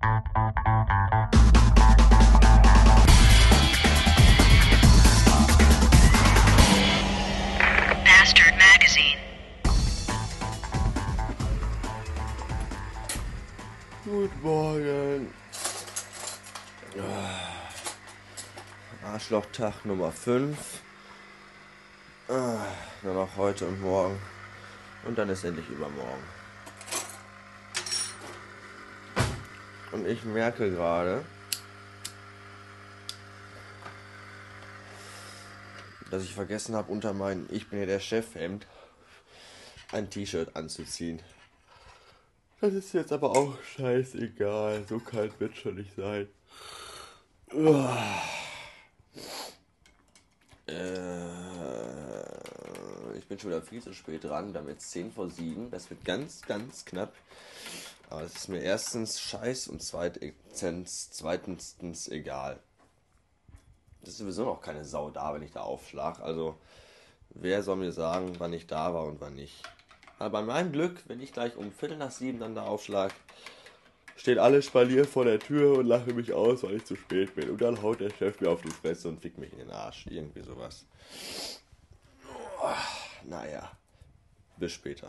Bastard Magazine. Guten Morgen. Arschlochtag Nummer 5. Ah, nur noch heute und morgen. Und dann ist endlich übermorgen. Und ich merke gerade, dass ich vergessen habe, unter mein Ich bin ja der Chefhemd ein T-Shirt anzuziehen. Das ist jetzt aber auch scheißegal. So kalt wird schon nicht sein. Uah. Äh, bin schon wieder viel zu spät dran. Wir haben jetzt 10 vor 7. Das wird ganz, ganz knapp. Aber es ist mir erstens scheiß und zweitens, zweitens egal. Das ist sowieso noch keine Sau da, wenn ich da aufschlag. Also, wer soll mir sagen, wann ich da war und wann nicht? Aber bei meinem Glück, wenn ich gleich um Viertel nach sieben dann da aufschlag, stehen alle Spalier vor der Tür und lachen mich aus, weil ich zu spät bin. Und dann haut der Chef mir auf die Fresse und fickt mich in den Arsch. Irgendwie sowas. Naja, bis später.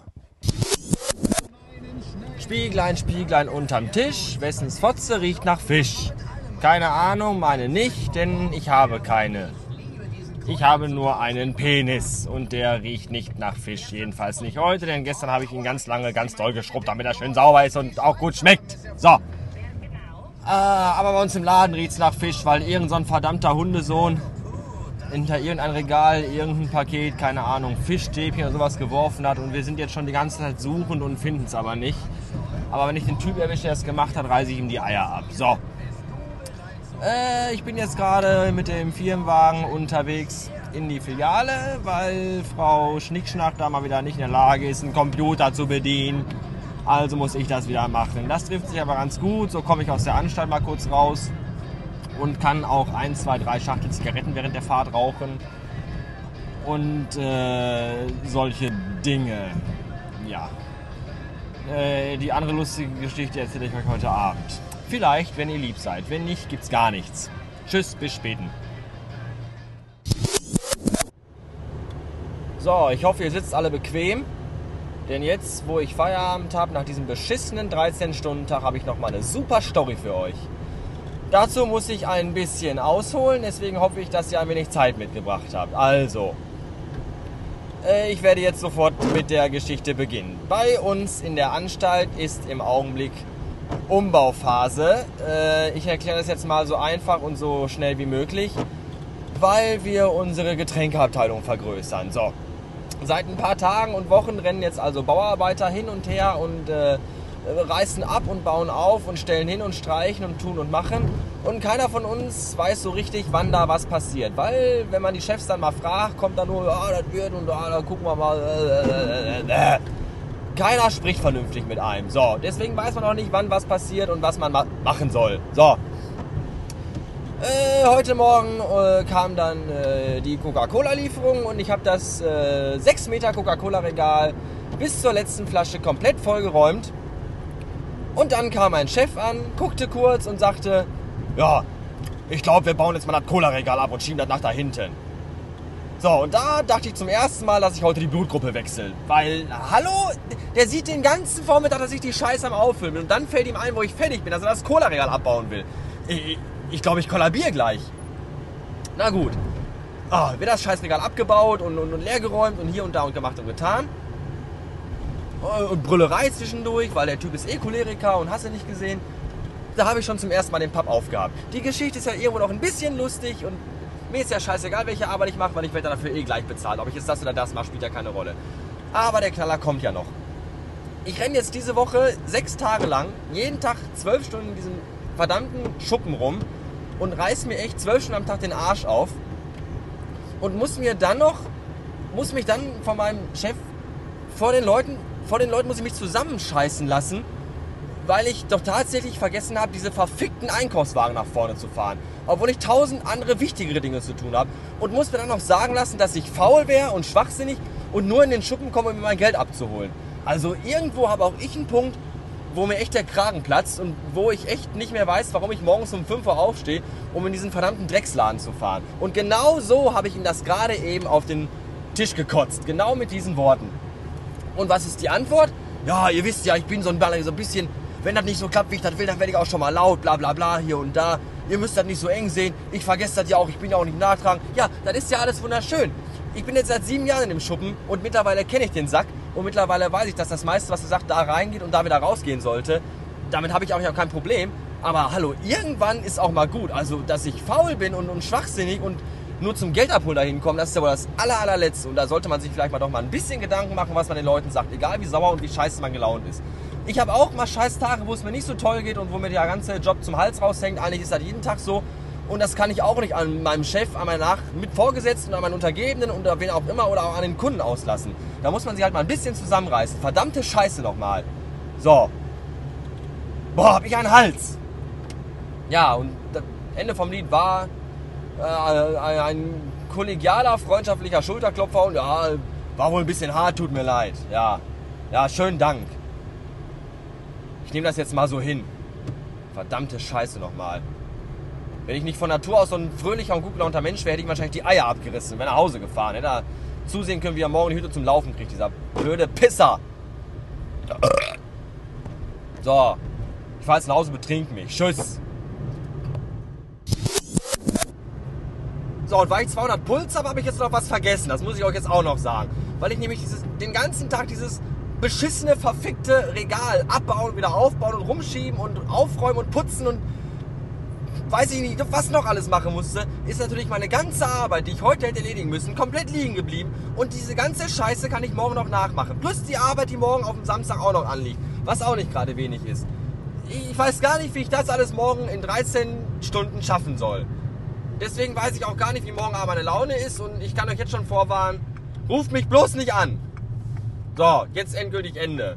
Spieglein, Spieglein unterm Tisch, wessens Fotze riecht nach Fisch. Keine Ahnung, meine nicht, denn ich habe keine. Ich habe nur einen Penis und der riecht nicht nach Fisch. Jedenfalls nicht heute, denn gestern habe ich ihn ganz lange ganz doll geschrubbt, damit er schön sauber ist und auch gut schmeckt. So. Äh, aber bei uns im Laden riecht es nach Fisch, weil irgend so ein verdammter Hundesohn hinter irgendein Regal irgendein Paket, keine Ahnung, Fischstäbchen oder sowas geworfen hat und wir sind jetzt schon die ganze Zeit suchend und finden es aber nicht. Aber wenn ich den Typ erwische, der es gemacht hat, reiße ich ihm die Eier ab. So. Äh, ich bin jetzt gerade mit dem Firmenwagen unterwegs in die Filiale, weil Frau Schnickschnack da mal wieder nicht in der Lage ist, einen Computer zu bedienen. Also muss ich das wieder machen. Das trifft sich aber ganz gut. So komme ich aus der Anstalt mal kurz raus und kann auch ein, zwei, drei Schachtel Zigaretten während der Fahrt rauchen. Und äh, solche Dinge. Ja. Äh, die andere lustige Geschichte erzähle ich euch heute Abend. Vielleicht, wenn ihr lieb seid. Wenn nicht, gibt's gar nichts. Tschüss, bis späten. So, ich hoffe, ihr sitzt alle bequem. Denn jetzt, wo ich Feierabend habe, nach diesem beschissenen 13-Stunden-Tag, habe ich noch mal eine super Story für euch. Dazu muss ich ein bisschen ausholen, deswegen hoffe ich, dass ihr ein wenig Zeit mitgebracht habt. Also, äh, ich werde jetzt sofort mit der Geschichte beginnen. Bei uns in der Anstalt ist im Augenblick Umbauphase. Äh, ich erkläre das jetzt mal so einfach und so schnell wie möglich, weil wir unsere Getränkeabteilung vergrößern. So, seit ein paar Tagen und Wochen rennen jetzt also Bauarbeiter hin und her und äh, reißen ab und bauen auf und stellen hin und streichen und tun und machen. Und keiner von uns weiß so richtig, wann da was passiert. Weil, wenn man die Chefs dann mal fragt, kommt da nur, ja, das wird und ah, da gucken wir mal. Äh, äh, äh. Keiner spricht vernünftig mit einem. So, deswegen weiß man auch nicht, wann was passiert und was man ma machen soll. So. Äh, heute Morgen äh, kam dann äh, die Coca-Cola-Lieferung und ich habe das 6 Meter Coca-Cola-Regal bis zur letzten Flasche komplett vollgeräumt. Und dann kam ein Chef an, guckte kurz und sagte, ja, ich glaube, wir bauen jetzt mal das Cola-Regal ab und schieben das nach da hinten. So, und da dachte ich zum ersten Mal, dass ich heute die Blutgruppe wechsle. Weil, hallo, der sieht den ganzen Vormittag, dass ich die Scheiße am Auffüllen bin. Und dann fällt ihm ein, wo ich fertig bin, dass er das Cola-Regal abbauen will. Ich, ich glaube, ich kollabiere gleich. Na gut. Ah, wird das Scheißregal abgebaut und, und, und leergeräumt und hier und da und gemacht und getan. Und Brüllerei zwischendurch, weil der Typ ist eh Choleriker und hast du nicht gesehen. Da habe ich schon zum ersten Mal den Papp aufgehabt. Die Geschichte ist ja irgendwo noch ein bisschen lustig und mir ist ja scheißegal, welche Arbeit ich mache, weil ich werde dafür eh gleich bezahlt. Ob ich jetzt das oder das mache, spielt ja keine Rolle. Aber der Knaller kommt ja noch. Ich renne jetzt diese Woche sechs Tage lang, jeden Tag zwölf Stunden in diesem verdammten Schuppen rum und reiß mir echt zwölf Stunden am Tag den Arsch auf und muss mir dann noch, muss mich dann von meinem Chef vor den Leuten, vor den Leuten muss ich mich zusammenscheißen lassen, weil ich doch tatsächlich vergessen habe, diese verfickten Einkaufswagen nach vorne zu fahren. Obwohl ich tausend andere wichtigere Dinge zu tun habe. Und muss mir dann noch sagen lassen, dass ich faul wäre und schwachsinnig und nur in den Schuppen komme, um mir mein Geld abzuholen. Also irgendwo habe auch ich einen Punkt, wo mir echt der Kragen platzt und wo ich echt nicht mehr weiß, warum ich morgens um 5 Uhr aufstehe, um in diesen verdammten Drecksladen zu fahren. Und genau so habe ich ihm das gerade eben auf den Tisch gekotzt. Genau mit diesen Worten. Und was ist die Antwort? Ja, ihr wisst ja, ich bin so ein, Baller, so ein bisschen, wenn das nicht so klappt, wie ich das will, dann werde ich auch schon mal laut, bla bla bla, hier und da. Ihr müsst das nicht so eng sehen. Ich vergesse das ja auch, ich bin ja auch nicht nachtragend. Ja, das ist ja alles wunderschön. Ich bin jetzt seit sieben Jahren in dem Schuppen und mittlerweile kenne ich den Sack und mittlerweile weiß ich, dass das meiste, was er sagt, da reingeht und da wieder rausgehen sollte. Damit habe ich auch kein Problem. Aber hallo, irgendwann ist auch mal gut. Also, dass ich faul bin und, und schwachsinnig und nur zum Geld abholen dahin kommen, das ist ja wohl das aller, allerletzte. Und da sollte man sich vielleicht mal doch mal ein bisschen Gedanken machen, was man den Leuten sagt. Egal wie sauer und wie scheiße man gelaunt ist. Ich habe auch mal scheiß Tage, wo es mir nicht so toll geht und wo mir der ganze Job zum Hals raushängt. Eigentlich ist das jeden Tag so. Und das kann ich auch nicht an meinem Chef, an meinen Nach mit Vorgesetzten, an meinen Untergebenen und wen auch immer oder auch an den Kunden auslassen. Da muss man sich halt mal ein bisschen zusammenreißen. Verdammte Scheiße nochmal. So. Boah, hab ich einen Hals. Ja, und das Ende vom Lied war ein kollegialer, freundschaftlicher Schulterklopfer und ja, war wohl ein bisschen hart, tut mir leid. Ja, ja, schönen Dank. Ich nehme das jetzt mal so hin. Verdammte Scheiße nochmal. Wenn ich nicht von Natur aus so ein fröhlicher und gut gelaunter Mensch wäre, hätte ich wahrscheinlich die Eier abgerissen, wäre nach Hause gefahren. Hätte zusehen können, wie er morgen die Hütte zum Laufen kriegt, dieser blöde Pisser. So, ich fahre jetzt nach Hause, betrink mich. Tschüss. So, und weil ich 200 Puls habe, habe ich jetzt noch was vergessen. Das muss ich euch jetzt auch noch sagen. Weil ich nämlich dieses, den ganzen Tag dieses beschissene, verfickte Regal abbauen, wieder aufbauen und rumschieben und aufräumen und putzen und weiß ich nicht, was noch alles machen musste, ist natürlich meine ganze Arbeit, die ich heute hätte erledigen müssen, komplett liegen geblieben. Und diese ganze Scheiße kann ich morgen noch nachmachen. Plus die Arbeit, die morgen auf dem Samstag auch noch anliegt. Was auch nicht gerade wenig ist. Ich weiß gar nicht, wie ich das alles morgen in 13 Stunden schaffen soll. Deswegen weiß ich auch gar nicht, wie morgen Abend meine Laune ist. Und ich kann euch jetzt schon vorwarnen, ruft mich bloß nicht an. So, jetzt endgültig Ende.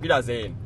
Wiedersehen.